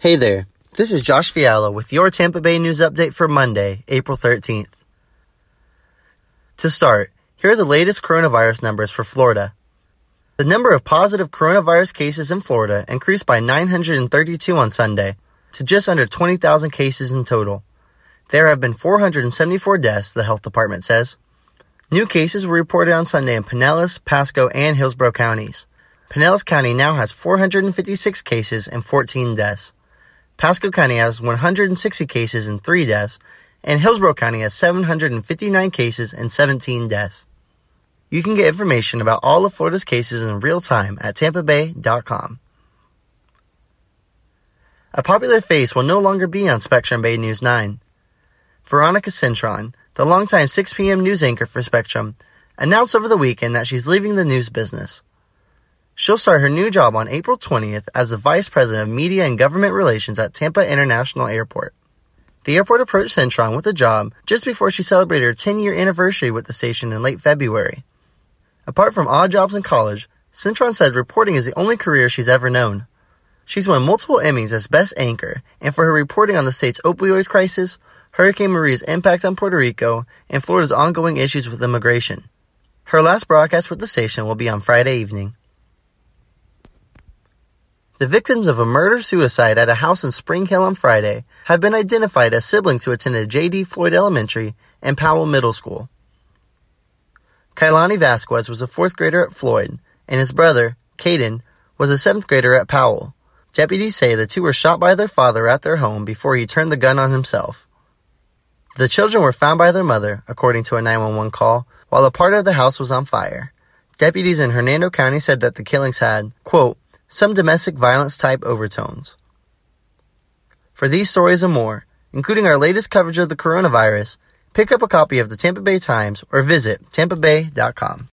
Hey there, this is Josh Fiala with your Tampa Bay news update for Monday, April 13th. To start, here are the latest coronavirus numbers for Florida. The number of positive coronavirus cases in Florida increased by 932 on Sunday to just under 20,000 cases in total. There have been 474 deaths, the health department says. New cases were reported on Sunday in Pinellas, Pasco, and Hillsborough counties. Pinellas County now has 456 cases and 14 deaths. Pasco County has 160 cases and 3 deaths, and Hillsborough County has 759 cases and 17 deaths. You can get information about all of Florida's cases in real time at tampabay.com. A popular face will no longer be on Spectrum Bay News 9. Veronica Cintron, the longtime 6 p.m. news anchor for Spectrum, announced over the weekend that she's leaving the news business. She'll start her new job on April 20th as the Vice President of Media and Government Relations at Tampa International Airport. The airport approached Cintron with the job just before she celebrated her 10 year anniversary with the station in late February. Apart from odd jobs in college, Cintron said reporting is the only career she's ever known. She's won multiple Emmys as Best Anchor and for her reporting on the state's opioid crisis, Hurricane Maria's impact on Puerto Rico, and Florida's ongoing issues with immigration. Her last broadcast with the station will be on Friday evening. The victims of a murder suicide at a house in Spring Hill on Friday have been identified as siblings who attended J.D. Floyd Elementary and Powell Middle School. Kailani Vasquez was a fourth grader at Floyd, and his brother, Caden, was a seventh grader at Powell. Deputies say the two were shot by their father at their home before he turned the gun on himself. The children were found by their mother, according to a 911 call, while a part of the house was on fire. Deputies in Hernando County said that the killings had, quote, some domestic violence type overtones. For these stories and more, including our latest coverage of the coronavirus, pick up a copy of the Tampa Bay Times or visit tampabay.com.